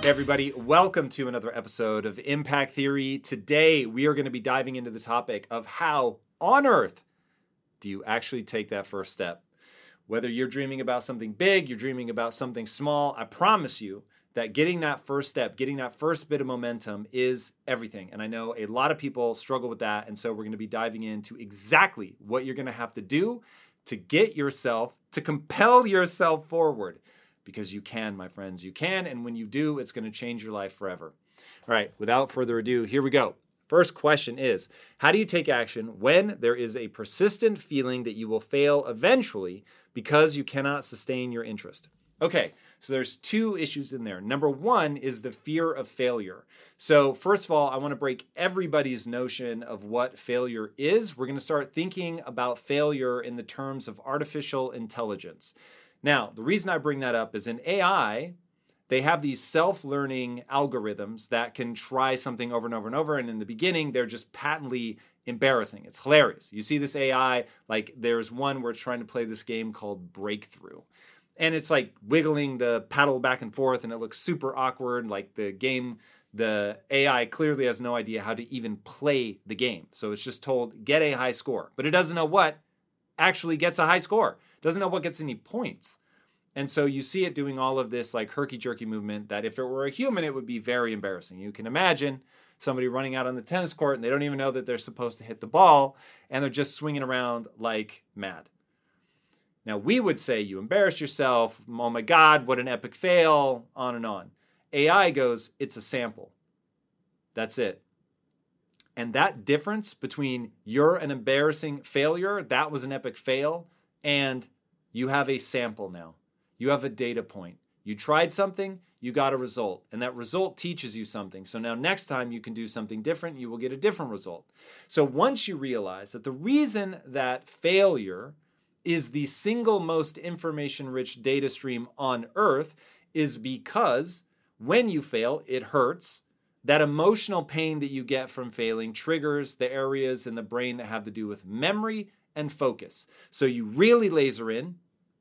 Hey everybody, welcome to another episode of Impact Theory. Today, we are going to be diving into the topic of how on earth do you actually take that first step? Whether you're dreaming about something big, you're dreaming about something small, I promise you that getting that first step, getting that first bit of momentum is everything. And I know a lot of people struggle with that. And so we're going to be diving into exactly what you're going to have to do to get yourself, to compel yourself forward because you can, my friends. You can. And when you do, it's going to change your life forever. All right, without further ado, here we go. First question is How do you take action when there is a persistent feeling that you will fail eventually because you cannot sustain your interest? Okay, so there's two issues in there. Number one is the fear of failure. So, first of all, I want to break everybody's notion of what failure is. We're going to start thinking about failure in the terms of artificial intelligence. Now, the reason I bring that up is in AI, they have these self learning algorithms that can try something over and over and over. And in the beginning, they're just patently embarrassing. It's hilarious. You see this AI, like there's one where it's trying to play this game called Breakthrough. And it's like wiggling the paddle back and forth, and it looks super awkward. Like the game, the AI clearly has no idea how to even play the game. So it's just told, get a high score. But it doesn't know what actually gets a high score doesn't know what gets any points. And so you see it doing all of this like herky jerky movement that if it were a human, it would be very embarrassing. You can imagine somebody running out on the tennis court and they don't even know that they're supposed to hit the ball and they're just swinging around like mad. Now, we would say you embarrassed yourself. Oh my God, what an epic fail, on and on. AI goes, it's a sample. That's it. And that difference between you're an embarrassing failure, that was an epic fail, and you have a sample now. You have a data point. You tried something, you got a result, and that result teaches you something. So now, next time you can do something different, you will get a different result. So once you realize that the reason that failure is the single most information rich data stream on earth is because when you fail, it hurts. That emotional pain that you get from failing triggers the areas in the brain that have to do with memory and focus. So you really laser in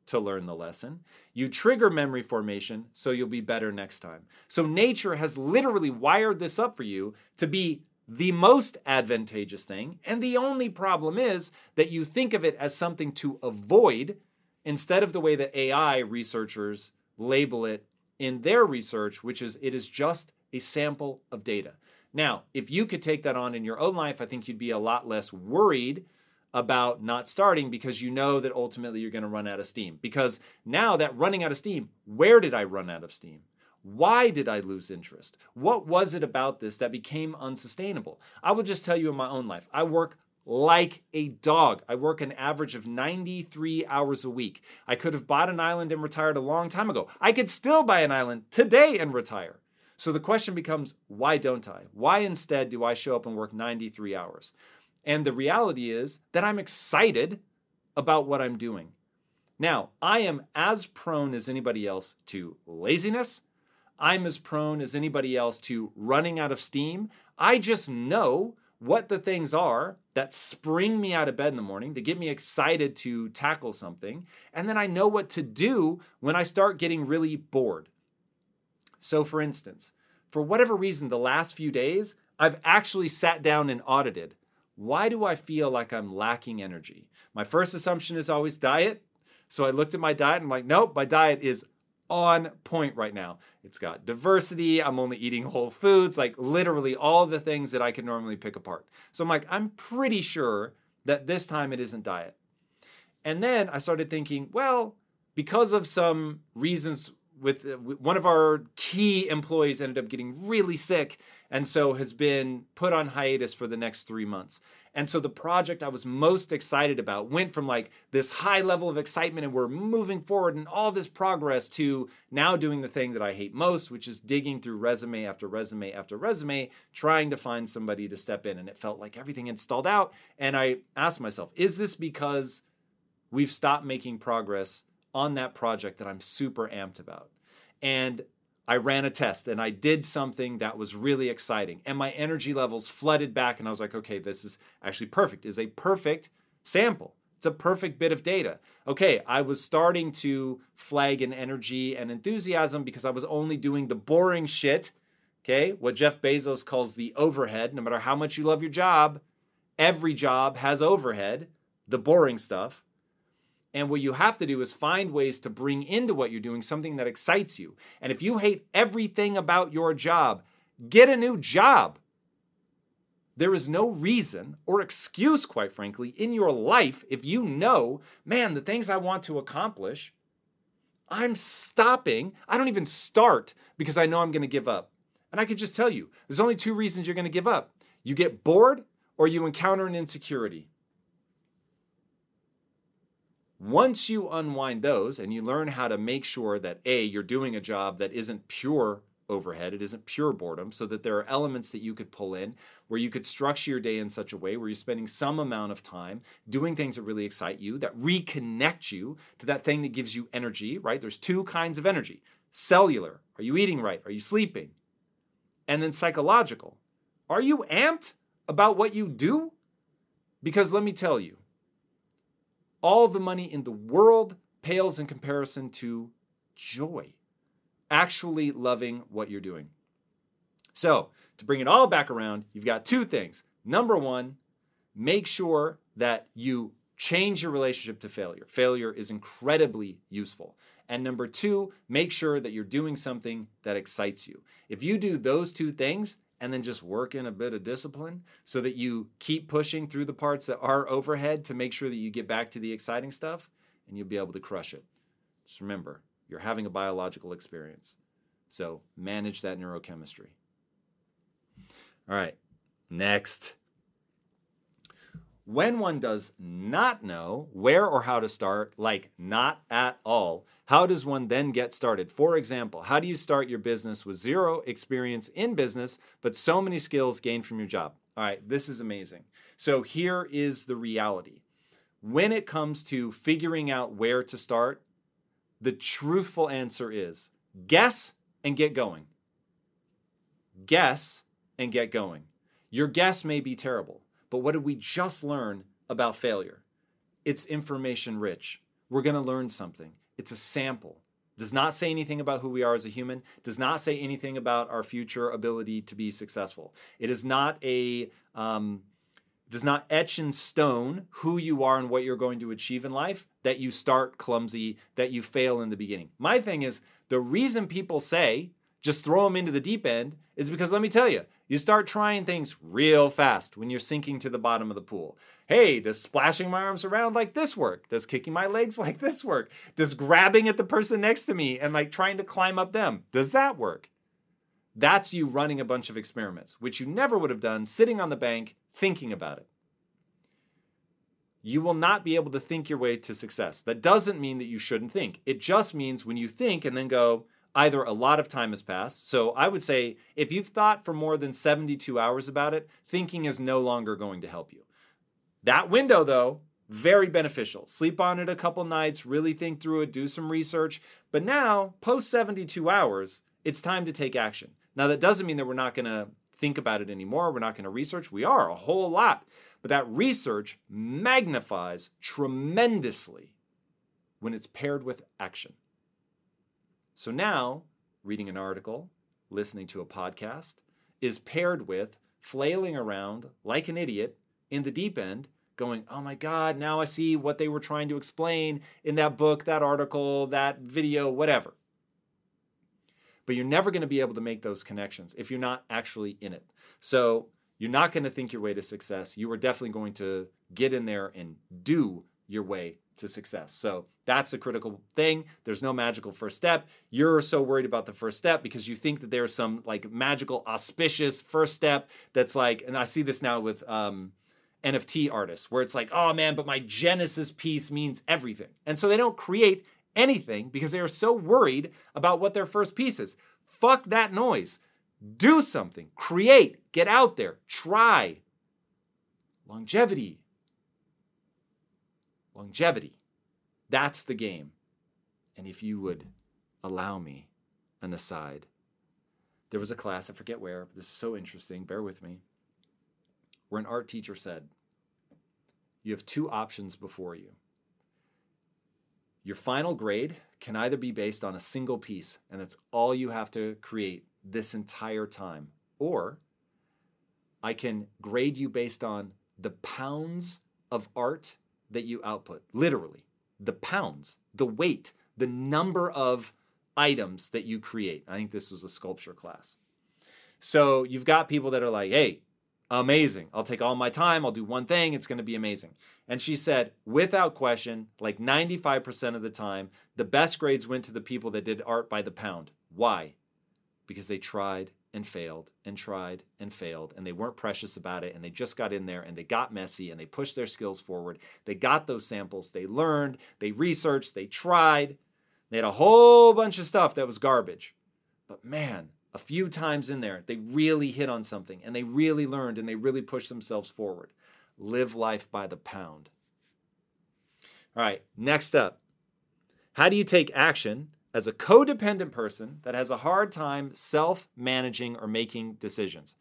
to learn the lesson. You trigger memory formation so you'll be better next time. So nature has literally wired this up for you to be the most advantageous thing. And the only problem is that you think of it as something to avoid instead of the way that AI researchers label it in their research, which is it is just a sample of data. Now, if you could take that on in your own life, I think you'd be a lot less worried about not starting because you know that ultimately you're going to run out of steam. Because now that running out of steam, where did I run out of steam? Why did I lose interest? What was it about this that became unsustainable? I will just tell you in my own life, I work like a dog. I work an average of 93 hours a week. I could have bought an island and retired a long time ago. I could still buy an island today and retire. So the question becomes why don't I? Why instead do I show up and work 93 hours? And the reality is that I'm excited about what I'm doing. Now, I am as prone as anybody else to laziness. I'm as prone as anybody else to running out of steam. I just know what the things are that spring me out of bed in the morning to get me excited to tackle something. And then I know what to do when I start getting really bored. So, for instance, for whatever reason, the last few days, I've actually sat down and audited why do I feel like I'm lacking energy? My first assumption is always diet. So I looked at my diet and I'm like, nope, my diet is on point right now. It's got diversity. I'm only eating whole foods, like literally all the things that I can normally pick apart. So I'm like, I'm pretty sure that this time it isn't diet. And then I started thinking, well, because of some reasons with uh, one of our key employees ended up getting really sick and so has been put on hiatus for the next 3 months. And so the project I was most excited about went from like this high level of excitement and we're moving forward and all this progress to now doing the thing that I hate most, which is digging through resume after resume after resume, trying to find somebody to step in. And it felt like everything had stalled out. And I asked myself, is this because we've stopped making progress on that project that I'm super amped about? And I ran a test and I did something that was really exciting. And my energy levels flooded back. And I was like, okay, this is actually perfect. Is a perfect sample. It's a perfect bit of data. Okay, I was starting to flag in energy and enthusiasm because I was only doing the boring shit. Okay, what Jeff Bezos calls the overhead. No matter how much you love your job, every job has overhead, the boring stuff. And what you have to do is find ways to bring into what you're doing something that excites you. And if you hate everything about your job, get a new job. There is no reason or excuse, quite frankly, in your life if you know, man, the things I want to accomplish, I'm stopping. I don't even start because I know I'm going to give up. And I can just tell you, there's only two reasons you're going to give up you get bored or you encounter an insecurity. Once you unwind those and you learn how to make sure that A, you're doing a job that isn't pure overhead, it isn't pure boredom, so that there are elements that you could pull in where you could structure your day in such a way where you're spending some amount of time doing things that really excite you, that reconnect you to that thing that gives you energy, right? There's two kinds of energy cellular, are you eating right? Are you sleeping? And then psychological, are you amped about what you do? Because let me tell you, all the money in the world pales in comparison to joy, actually loving what you're doing. So, to bring it all back around, you've got two things. Number one, make sure that you change your relationship to failure. Failure is incredibly useful. And number two, make sure that you're doing something that excites you. If you do those two things, and then just work in a bit of discipline so that you keep pushing through the parts that are overhead to make sure that you get back to the exciting stuff and you'll be able to crush it. Just remember, you're having a biological experience. So manage that neurochemistry. All right, next. When one does not know where or how to start, like not at all, how does one then get started? For example, how do you start your business with zero experience in business, but so many skills gained from your job? All right, this is amazing. So here is the reality. When it comes to figuring out where to start, the truthful answer is guess and get going. Guess and get going. Your guess may be terrible, but what did we just learn about failure? It's information rich. We're going to learn something. It's a sample. Does not say anything about who we are as a human, does not say anything about our future ability to be successful. It is not a, um, does not etch in stone who you are and what you're going to achieve in life that you start clumsy, that you fail in the beginning. My thing is the reason people say just throw them into the deep end is because let me tell you, you start trying things real fast when you're sinking to the bottom of the pool. Hey, does splashing my arms around like this work? Does kicking my legs like this work? Does grabbing at the person next to me and like trying to climb up them, does that work? That's you running a bunch of experiments, which you never would have done sitting on the bank thinking about it. You will not be able to think your way to success. That doesn't mean that you shouldn't think. It just means when you think and then go, either a lot of time has passed. So I would say if you've thought for more than 72 hours about it, thinking is no longer going to help you. That window, though, very beneficial. Sleep on it a couple nights, really think through it, do some research. But now, post 72 hours, it's time to take action. Now, that doesn't mean that we're not going to think about it anymore. We're not going to research. We are a whole lot. But that research magnifies tremendously when it's paired with action. So now, reading an article, listening to a podcast, is paired with flailing around like an idiot in the deep end, going, oh my God, now I see what they were trying to explain in that book, that article, that video, whatever. But you're never going to be able to make those connections if you're not actually in it. So you're not going to think your way to success. You are definitely going to get in there and do your way to success. So that's a critical thing. There's no magical first step. You're so worried about the first step because you think that there's some like magical auspicious first step that's like, and I see this now with um, NFT artists where it's like, oh man, but my Genesis piece means everything. And so they don't create anything because they are so worried about what their first piece is. Fuck that noise. Do something, create, get out there, try. Longevity. Longevity. That's the game. And if you would allow me an aside, there was a class, I forget where, but this is so interesting, bear with me, where an art teacher said, You have two options before you. Your final grade can either be based on a single piece, and that's all you have to create this entire time, or I can grade you based on the pounds of art that you output, literally, the pounds, the weight, the number of items that you create. I think this was a sculpture class. So you've got people that are like, hey, amazing. I'll take all my time. I'll do one thing. It's going to be amazing. And she said, without question, like 95% of the time, the best grades went to the people that did art by the pound. Why? Because they tried and failed and tried and failed and they weren't precious about it and they just got in there and they got messy and they pushed their skills forward. They got those samples, they learned, they researched, they tried. They had a whole bunch of stuff that was garbage. But man, a few times in there, they really hit on something and they really learned and they really pushed themselves forward. Live life by the pound. All right, next up. How do you take action as a codependent person that has a hard time self managing or making decisions?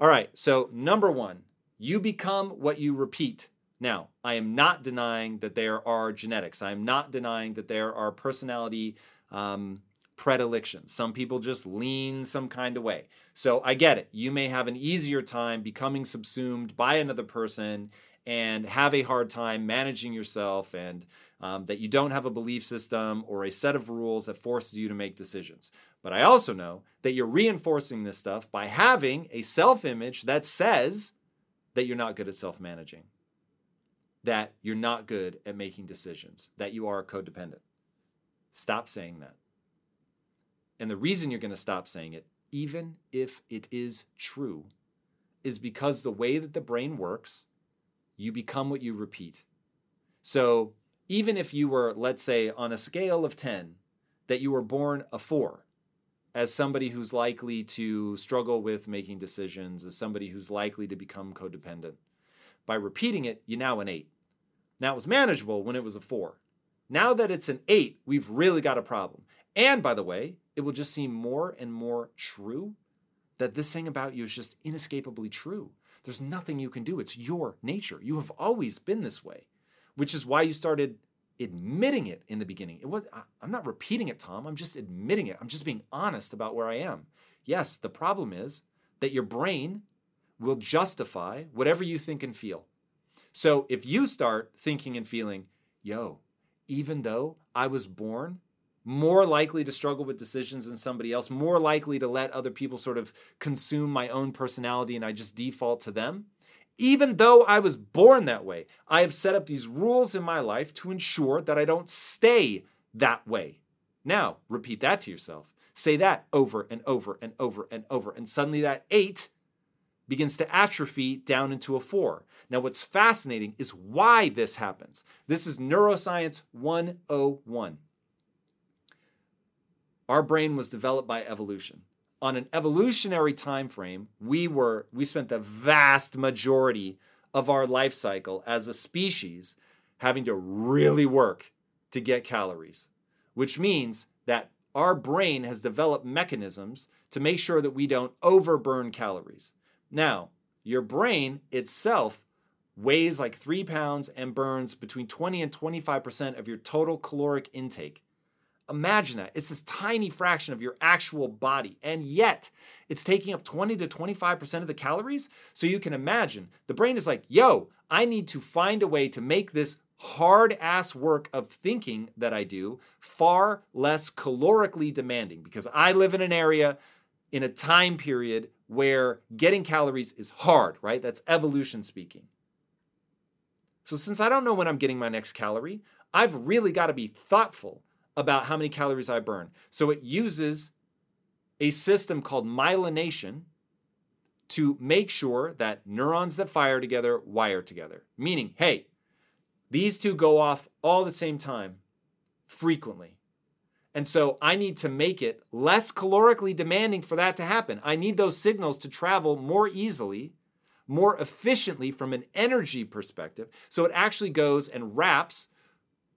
All right, so number one, you become what you repeat. Now, I am not denying that there are genetics. I am not denying that there are personality um, predilections. Some people just lean some kind of way. So I get it. You may have an easier time becoming subsumed by another person and have a hard time managing yourself and um, that you don't have a belief system or a set of rules that forces you to make decisions. But I also know that you're reinforcing this stuff by having a self image that says that you're not good at self managing, that you're not good at making decisions, that you are codependent. Stop saying that. And the reason you're going to stop saying it, even if it is true, is because the way that the brain works, you become what you repeat. So even if you were, let's say, on a scale of 10, that you were born a four, as somebody who's likely to struggle with making decisions, as somebody who's likely to become codependent, by repeating it, you're now an eight. Now it was manageable when it was a four. Now that it's an eight, we've really got a problem. And by the way, it will just seem more and more true that this thing about you is just inescapably true. There's nothing you can do. It's your nature. You have always been this way, which is why you started admitting it in the beginning. It was I'm not repeating it, Tom. I'm just admitting it. I'm just being honest about where I am. Yes, the problem is that your brain will justify whatever you think and feel. So if you start thinking and feeling, yo, even though I was born more likely to struggle with decisions than somebody else, more likely to let other people sort of consume my own personality and I just default to them. Even though I was born that way, I have set up these rules in my life to ensure that I don't stay that way. Now, repeat that to yourself. Say that over and over and over and over. And suddenly that eight begins to atrophy down into a four. Now, what's fascinating is why this happens. This is Neuroscience 101. Our brain was developed by evolution. On an evolutionary time frame, we were we spent the vast majority of our life cycle as a species having to really work to get calories, which means that our brain has developed mechanisms to make sure that we don't overburn calories. Now, your brain itself weighs like three pounds and burns between 20 and 25% of your total caloric intake. Imagine that. It's this tiny fraction of your actual body. And yet, it's taking up 20 to 25% of the calories. So you can imagine the brain is like, yo, I need to find a way to make this hard ass work of thinking that I do far less calorically demanding because I live in an area in a time period where getting calories is hard, right? That's evolution speaking. So, since I don't know when I'm getting my next calorie, I've really got to be thoughtful about how many calories I burn. So, it uses a system called myelination to make sure that neurons that fire together wire together. Meaning, hey, these two go off all the same time frequently. And so I need to make it less calorically demanding for that to happen. I need those signals to travel more easily, more efficiently from an energy perspective. So it actually goes and wraps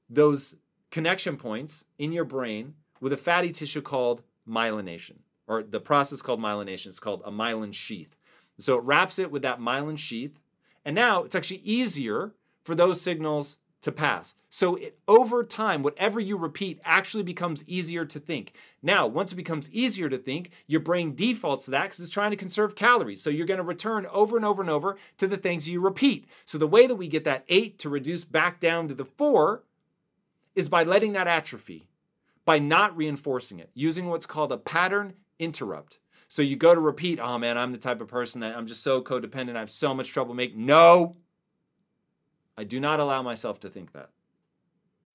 those connection points in your brain with a fatty tissue called myelination, or the process called myelination. It's called a myelin sheath. So it wraps it with that myelin sheath. And now it's actually easier for those signals to pass. So it, over time, whatever you repeat actually becomes easier to think. Now, once it becomes easier to think, your brain defaults to that because it's trying to conserve calories. So you're going to return over and over and over to the things you repeat. So the way that we get that eight to reduce back down to the four is by letting that atrophy, by not reinforcing it, using what's called a pattern interrupt. So you go to repeat, oh man, I'm the type of person that I'm just so codependent. I have so much trouble making. No, I do not allow myself to think that.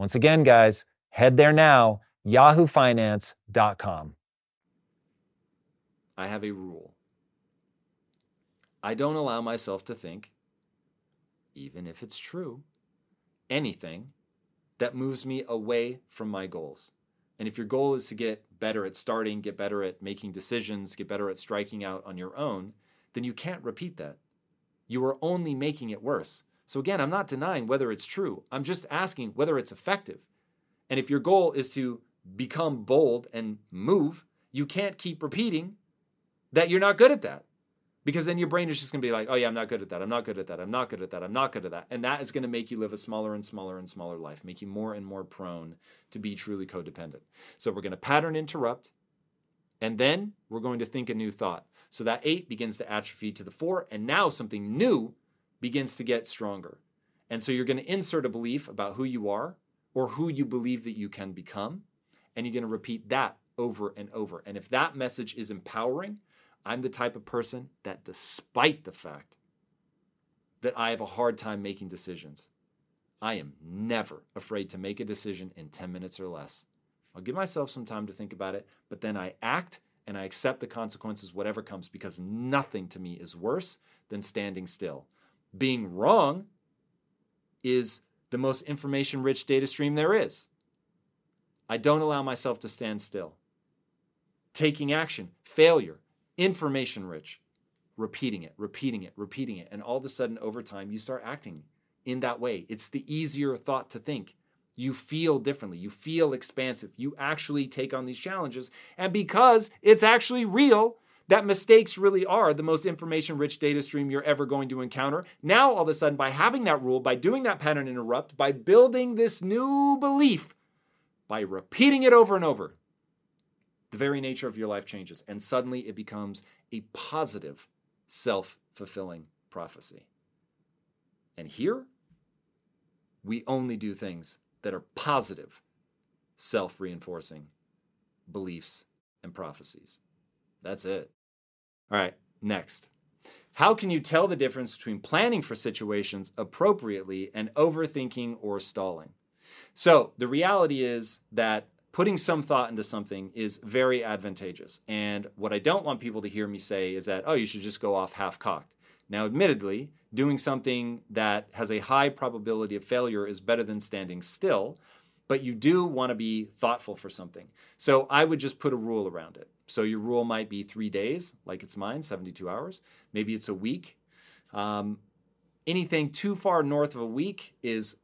Once again, guys, head there now, yahoofinance.com. I have a rule. I don't allow myself to think, even if it's true, anything that moves me away from my goals. And if your goal is to get better at starting, get better at making decisions, get better at striking out on your own, then you can't repeat that. You are only making it worse. So again, I'm not denying whether it's true. I'm just asking whether it's effective. And if your goal is to become bold and move, you can't keep repeating that you're not good at that. Because then your brain is just going to be like, oh, yeah, I'm not good at that. I'm not good at that. I'm not good at that. I'm not good at that. And that is going to make you live a smaller and smaller and smaller life, make you more and more prone to be truly codependent. So we're going to pattern interrupt, and then we're going to think a new thought. So that eight begins to atrophy to the four, and now something new begins to get stronger. And so you're going to insert a belief about who you are or who you believe that you can become. And you're going to repeat that over and over. And if that message is empowering, I'm the type of person that, despite the fact that I have a hard time making decisions, I am never afraid to make a decision in 10 minutes or less. I'll give myself some time to think about it, but then I act and I accept the consequences, whatever comes, because nothing to me is worse than standing still being wrong is the most information rich data stream there is. I don't allow myself to stand still. Taking action, failure, information rich, repeating it, repeating it, repeating it. And all of a sudden, over time, you start acting in that way. It's the easier thought to think. You feel differently. You feel expansive. You actually take on these challenges. And because it's actually real, that mistakes really are the most information rich data stream you're ever going to encounter. Now, all of a sudden, by having that rule, by doing that pattern interrupt, by building this new belief, by repeating it over and over, the very nature of your life changes. And suddenly it becomes a positive, self fulfilling prophecy. And here, we only do things that are positive, self reinforcing beliefs and prophecies. That's it. All right, next. How can you tell the difference between planning for situations appropriately and overthinking or stalling? So, the reality is that putting some thought into something is very advantageous. And what I don't want people to hear me say is that, oh, you should just go off half cocked. Now, admittedly, doing something that has a high probability of failure is better than standing still, but you do want to be thoughtful for something. So I would just put a rule around it. So your rule might be three days, like it's mine, 72 hours. Maybe it's a week. Um, anything too far north of a week is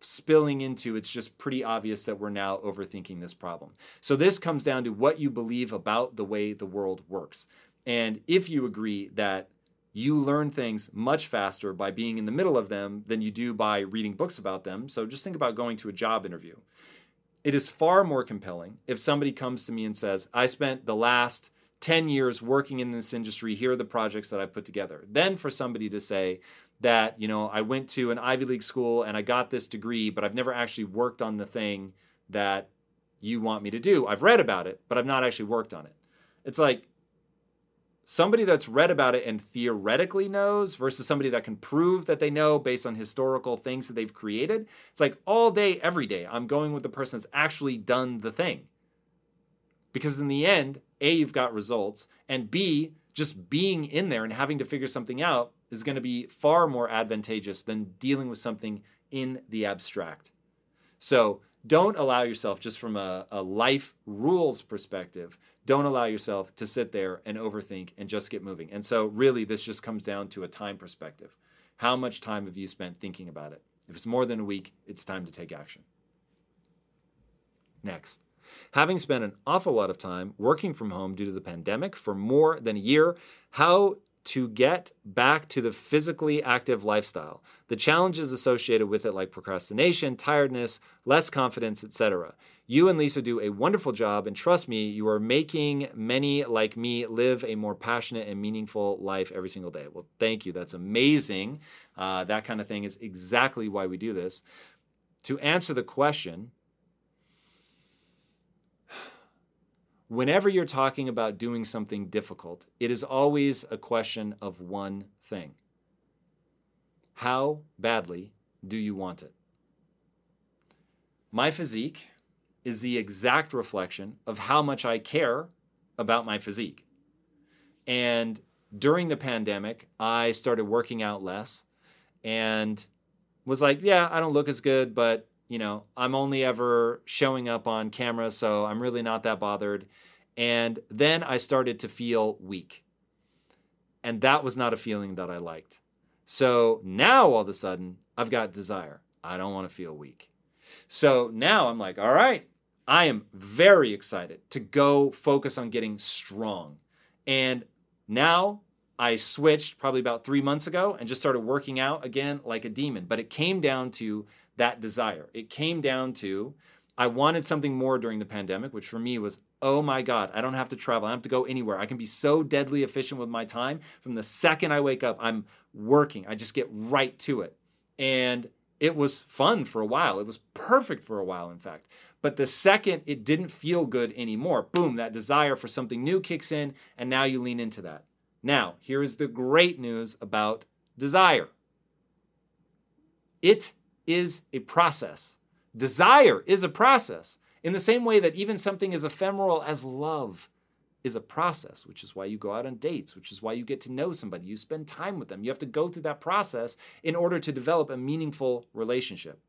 spilling into it's just pretty obvious that we're now overthinking this problem. So this comes down to what you believe about the way the world works. And if you agree that you learn things much faster by being in the middle of them than you do by reading books about them. So just think about going to a job interview. It is far more compelling if somebody comes to me and says, I spent the last 10 years working in this industry. Here are the projects that I put together. Then for somebody to say that, you know, I went to an Ivy League school and I got this degree, but I've never actually worked on the thing that you want me to do. I've read about it, but I've not actually worked on it. It's like, somebody that's read about it and theoretically knows versus somebody that can prove that they know based on historical things that they've created. It's like all day, every day, I'm going with the person that's actually done the thing. Because in the end, A, you've got results, and B, just being in there and having to figure something out is going to be far more advantageous than dealing with something in the abstract. So don't allow yourself, just from a, a life rules perspective, don't allow yourself to sit there and overthink and just get moving. And so, really, this just comes down to a time perspective. How much time have you spent thinking about it? If it's more than a week, it's time to take action. Next. Having spent an awful lot of time working from home due to the pandemic for more than a year, how to get back to the physically active lifestyle. The challenges associated with it like procrastination, tiredness, less confidence, etc. You and Lisa do a wonderful job and trust me, you are making many like me live a more passionate and meaningful life every single day. Well, thank you. That's amazing. Uh, that kind of thing is exactly why we do this. To answer the question, whenever you're talking about doing something difficult, it is always a question of one thing How badly do you want it? My physique is the exact reflection of how much I care about my physique. And during the pandemic, I started working out less and was like, yeah, I don't look as good, but you know, I'm only ever showing up on camera, so I'm really not that bothered. And then I started to feel weak. And that was not a feeling that I liked. So now all of a sudden, I've got desire. I don't want to feel weak. So now I'm like, all right, I am very excited to go focus on getting strong. And now I switched probably about three months ago and just started working out again like a demon. But it came down to that desire. It came down to I wanted something more during the pandemic, which for me was, oh my God, I don't have to travel. I don't have to go anywhere. I can be so deadly efficient with my time. From the second I wake up, I'm working. I just get right to it. And it was fun for a while. It was perfect for a while, in fact. But the second it didn't feel good anymore, boom, that desire for something new kicks in, and now you lean into that. Now, here is the great news about desire it is a process. Desire is a process. In the same way that even something as ephemeral as love is a process, which is why you go out on dates, which is why you get to know somebody, you spend time with them. You have to go through that process in order to develop a meaningful relationship.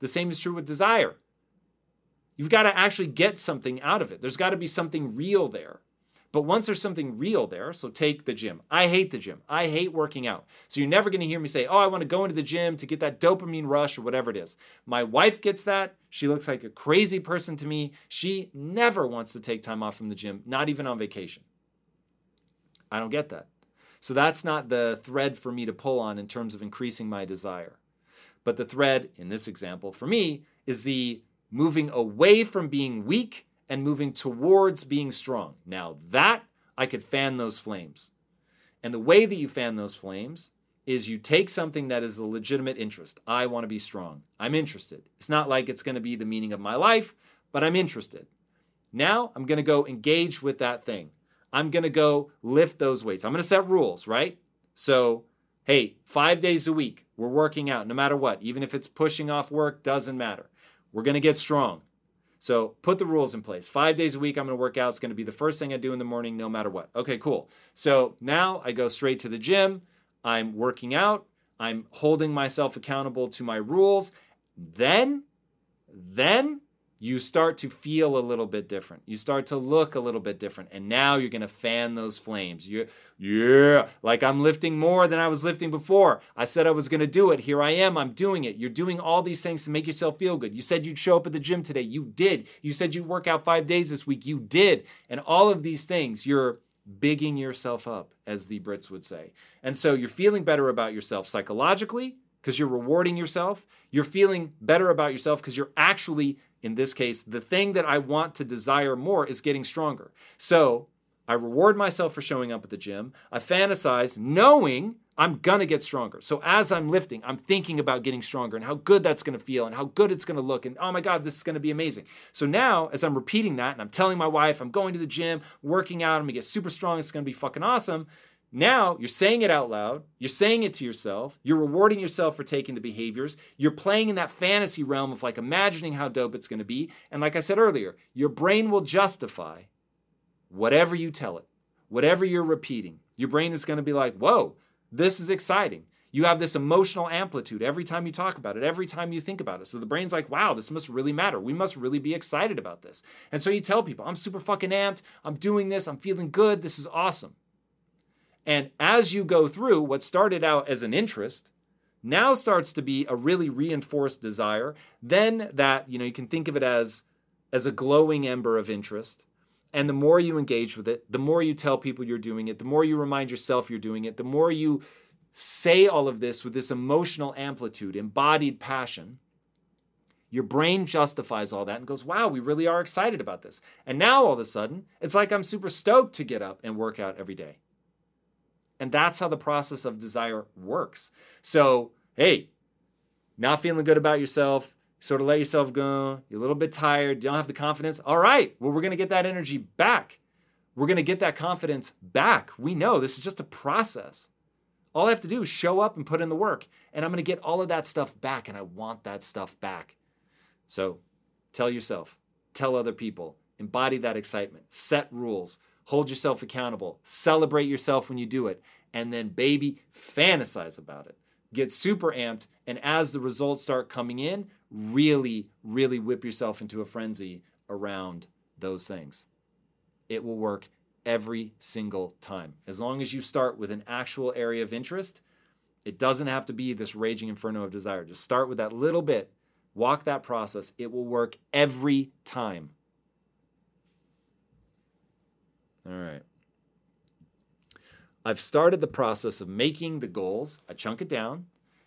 The same is true with desire. You've got to actually get something out of it. There's got to be something real there. But once there's something real there, so take the gym. I hate the gym. I hate working out. So you're never going to hear me say, oh, I want to go into the gym to get that dopamine rush or whatever it is. My wife gets that. She looks like a crazy person to me. She never wants to take time off from the gym, not even on vacation. I don't get that. So that's not the thread for me to pull on in terms of increasing my desire. But the thread in this example for me is the moving away from being weak and moving towards being strong. Now, that I could fan those flames. And the way that you fan those flames is you take something that is a legitimate interest. I want to be strong. I'm interested. It's not like it's going to be the meaning of my life, but I'm interested. Now I'm going to go engage with that thing. I'm going to go lift those weights. I'm going to set rules, right? So, hey, five days a week, we're working out no matter what. Even if it's pushing off work, doesn't matter. We're going to get strong. So put the rules in place. Five days a week, I'm going to work out. It's going to be the first thing I do in the morning, no matter what. Okay, cool. So now I go straight to the gym. I'm working out. I'm holding myself accountable to my rules. Then, then you start to feel a little bit different. You start to look a little bit different. And now you're going to fan those flames. You yeah, like I'm lifting more than I was lifting before. I said I was going to do it. Here I am. I'm doing it. You're doing all these things to make yourself feel good. You said you'd show up at the gym today. You did. You said you'd work out 5 days this week. You did. And all of these things, you're bigging yourself up as the Brits would say. And so you're feeling better about yourself psychologically because you're rewarding yourself. You're feeling better about yourself because you're actually in this case, the thing that I want to desire more is getting stronger. So I reward myself for showing up at the gym. I fantasize knowing I'm going to get stronger. So as I'm lifting, I'm thinking about getting stronger and how good that's going to feel and how good it's going to look. And oh my God, this is going to be amazing. So now, as I'm repeating that and I'm telling my wife, I'm going to the gym, working out, I'm going to get super strong, it's going to be fucking awesome. Now you're saying it out loud, you're saying it to yourself, you're rewarding yourself for taking the behaviors, you're playing in that fantasy realm of like imagining how dope it's to be. And like I said earlier, your brain will justify whatever you tell it, whatever you're repeating. Your brain is to be like, whoa, this is exciting. You have this emotional amplitude every time you talk about it, every time you think about it. So the brain's like, wow, this must really matter. We must really be excited about this. And so you tell people, I'm super fucking amped. I'm doing this. I'm feeling good. This is awesome. And as you go through what started out as an interest, now starts to be a really reinforced desire. Then that, you know, you can think of it as as a glowing ember of interest. And the more you engage with it, the more you tell people you're doing it, the more you remind yourself you're doing it, the more you say all of this with this emotional amplitude, embodied passion, your brain justifies all that and goes, wow, we really are excited about this. And now all of a sudden, it's like I'm super stoked to get up and work out every day. And that's how the process of desire works. So, hey, not feeling good about yourself, sort of let yourself go, you're a little bit tired, you don't have the confidence. All right, well, we're to get that energy back. We're to get that confidence back. We know this is just a process. All I have to do is show up and put in the work, and I'm to get all of that stuff back, and I want that stuff back. So tell yourself, tell other people, embody that excitement, set rules, hold yourself accountable, celebrate yourself when you do it, and then, baby, fantasize about it. Get super amped, and as the results start coming in, really, really whip yourself into a frenzy around those things. It will work every single time. As long as you start with an actual area of interest, it doesn't have to be this raging inferno of desire. Just start with that little bit, walk that process. It will work every time. All right. I've started the process of making the goals. I chunk it down,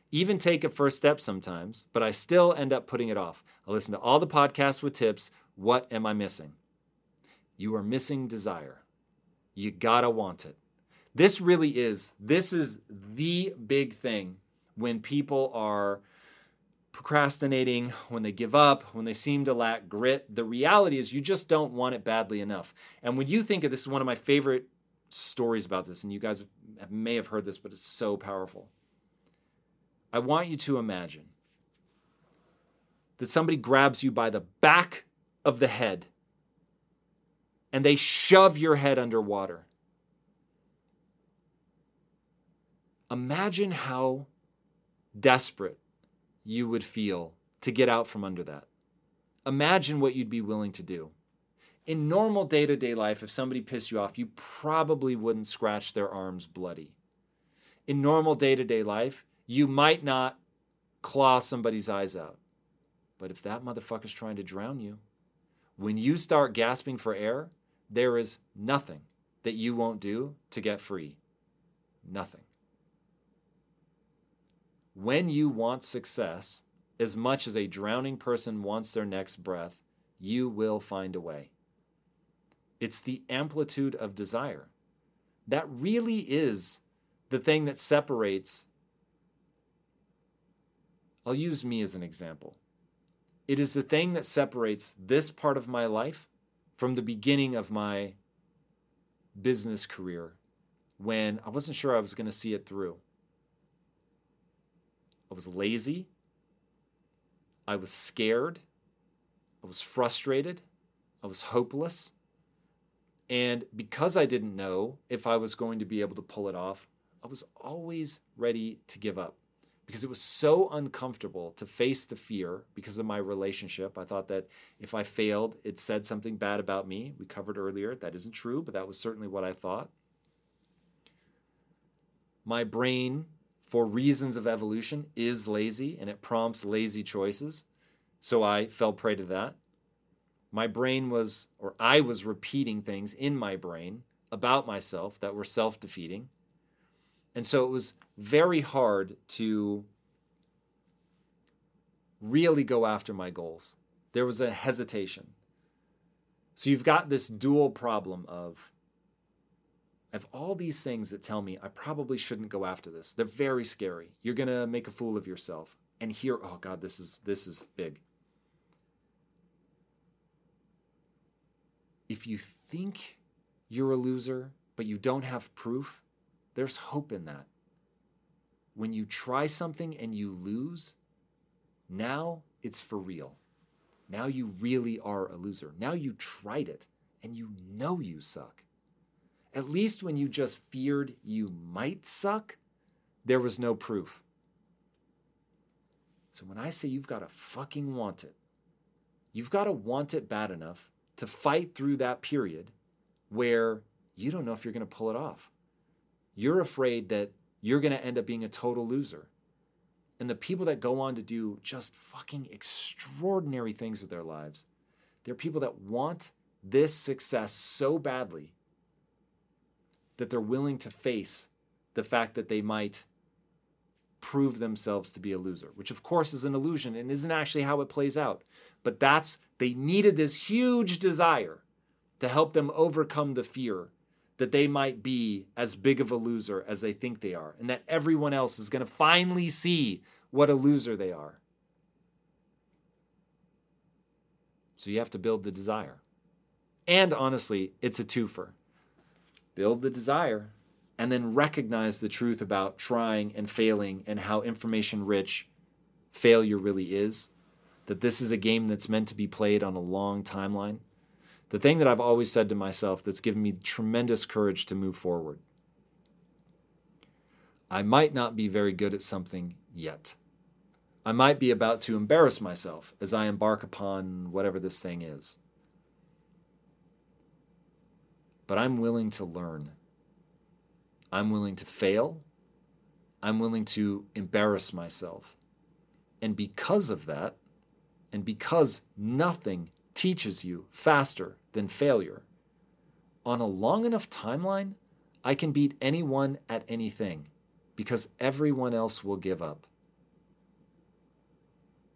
even take a first step sometimes, but I still end up putting it off. I listen to all the podcasts with tips. What am I missing? You are missing desire. You gotta want it. This really is, this is the big thing when people are procrastinating, when they give up, when they seem to lack grit. The reality is you just don't want it badly enough. And when you think of this is one of my favorite stories about this, and you guys may have heard this, but it's so powerful. I want you to imagine that somebody grabs you by the back of the head and they shove your head underwater. Imagine how desperate you would feel to get out from under that. Imagine what you'd be willing to do. In normal day to day life, if somebody pissed you off, you probably wouldn't scratch their arms bloody. In normal day to day life, you might not claw somebody's eyes out. But if that motherfucker's trying to drown you, when you start gasping for air, there is nothing that you won't do to get free. Nothing when you want success as much as a drowning person wants their next breath, you will find a way. It's the amplitude of desire. That really is the thing that separates. I'll use me as an example. It is the thing that separates this part of my life from the beginning of my business career when I wasn't sure I was going to see it through. I was lazy. I was scared. I was frustrated. I was hopeless. And because I didn't know if I was going to be able to pull it off, I was always ready to give up because it was so uncomfortable to face the fear because of my relationship. I thought that if I failed, it said something bad about me. We covered earlier. That isn't true, but that was certainly what I thought. My brain for reasons of evolution, is lazy and it prompts lazy choices. So I fell prey to that. My brain was, or I was repeating things in my brain about myself that were self defeating. And so it was very hard to really go after my goals. There was a hesitation. So you've got this dual problem of I have all these things that tell me I probably shouldn't go after this. They're very scary. You're going to make a fool of yourself. And here, oh God, this is this is big. If you think you're a loser, but you don't have proof, there's hope in that. When you try something and you lose, now it's for real. Now you really are a loser. Now you tried it and you know you suck. At least when you just feared you might suck, there was no proof. So when I say you've got to fucking want it, you've got to want it bad enough to fight through that period where you don't know if you're going to pull it off. You're afraid that you're going to end up being a total loser. And the people that go on to do just fucking extraordinary things with their lives, they're people that want this success so badly that they're willing to face the fact that they might prove themselves to be a loser, which of course is an illusion and isn't actually how it plays out. But that's, they needed this huge desire to help them overcome the fear that they might be as big of a loser as they think they are, and that everyone else is going to finally see what a loser they are. So you have to build the desire. And honestly, it's a twofer. Build the desire and then recognize the truth about trying and failing and how information rich failure really is. That this is a game that's meant to be played on a long timeline the thing that I've always said to myself that's given me tremendous courage to move forward. I might not be very good at something yet. I might be about to embarrass myself as I embark upon whatever this thing is. But I'm willing to learn. I'm willing to fail. I'm willing to embarrass myself. And because of that, and because nothing teaches you faster than failure. On a long enough timeline, I can beat anyone at anything because everyone else will give up.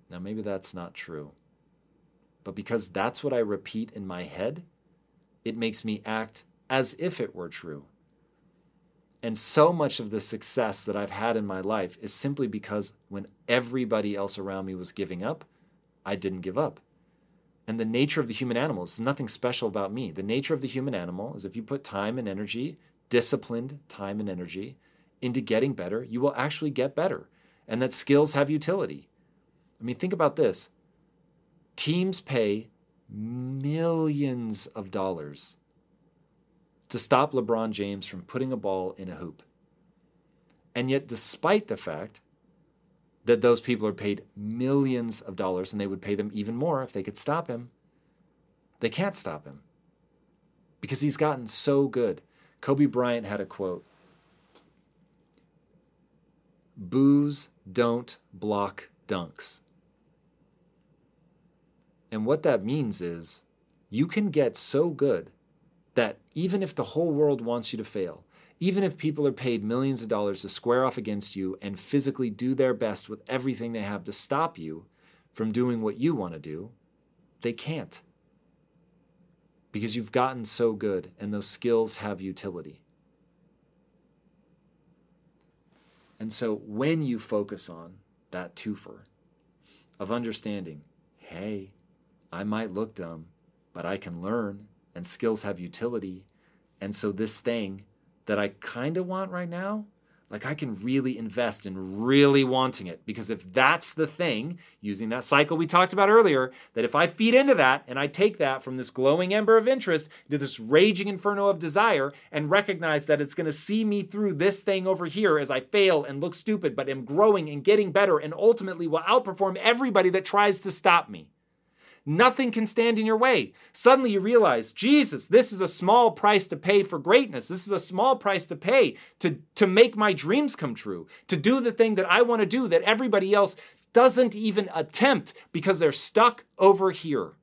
Now, maybe that's not true. But because that's what I repeat in my head, it makes me act as if it were true. And so much of the success that I've had in my life is simply because when everybody else around me was giving up, I didn't give up. And the nature of the human animal is nothing special about me. The nature of the human animal is if you put time and energy, disciplined time and energy, into getting better, you will actually get better. And that skills have utility. I mean, think about this teams pay millions of dollars to stop LeBron James from putting a ball in a hoop. And yet, despite the fact that those people are paid millions of dollars and they would pay them even more if they could stop him. They can't stop him because he's gotten so good. Kobe Bryant had a quote Boos don't block dunks. And what that means is you can get so good that even if the whole world wants you to fail, even if people are paid millions of dollars to square off against you and physically do their best with everything they have to stop you from doing what you want to do, they can't. Because you've gotten so good and those skills have utility. And so when you focus on that twofer of understanding, hey, I might look dumb, but I can learn and skills have utility. And so this thing that I kind of want right now, like I can really invest in really wanting it. Because if that's the thing, using that cycle we talked about earlier, that if I feed into that and I take that from this glowing ember of interest to this raging inferno of desire and recognize that it's going to see me through this thing over here as I fail and look stupid, but am growing and getting better and ultimately will outperform everybody that tries to stop me. Nothing can stand in your way. Suddenly you realize, Jesus, this is a small price to pay for greatness. This is a small price to pay to, to make my dreams come true, to do the thing that I want to do that everybody else doesn't even attempt because they're stuck over here.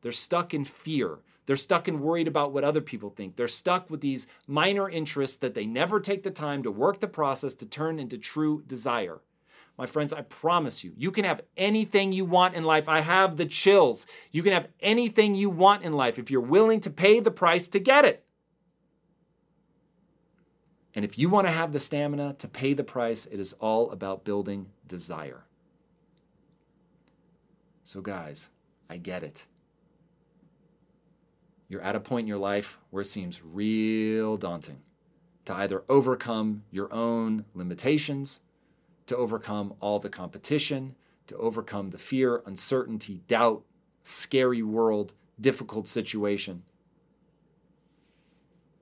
They're stuck in fear. They're stuck and worried about what other people think. They're stuck with these minor interests that they never take the time to work the process to turn into true desire. My friends, I promise you, you can have anything you want in life. I have the chills. You can have anything you want in life if you're willing to pay the price to get it. And if you want to have the stamina to pay the price, it is all about building desire. So, guys, I get it. You're at a point in your life where it seems real daunting to either overcome your own limitations to overcome all the competition, to overcome the fear, uncertainty, doubt, scary world, difficult situation.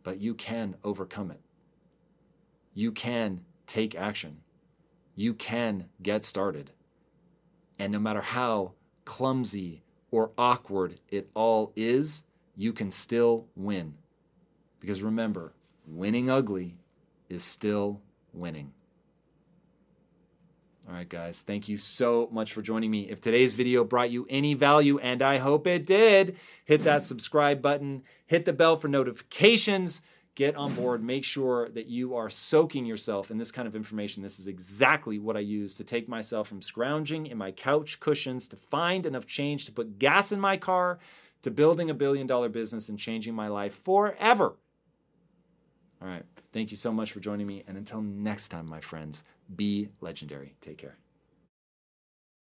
But you can overcome it. you can take action. You can get started. And no matter how clumsy or awkward it all is, you can still win. Because remember, winning ugly is still winning. All right, guys, thank you so much for joining me. If today's video brought you any value, and I hope it did, hit that subscribe button, hit the bell for notifications, get on board, make sure that you are soaking yourself in this kind of information. This is exactly what I use to take myself from scrounging in my couch cushions to find enough change to put gas in my car to building a billion dollar business and changing my life forever. All right. Thank you so much for joining me. And until next time, my friends, be legendary. Take care.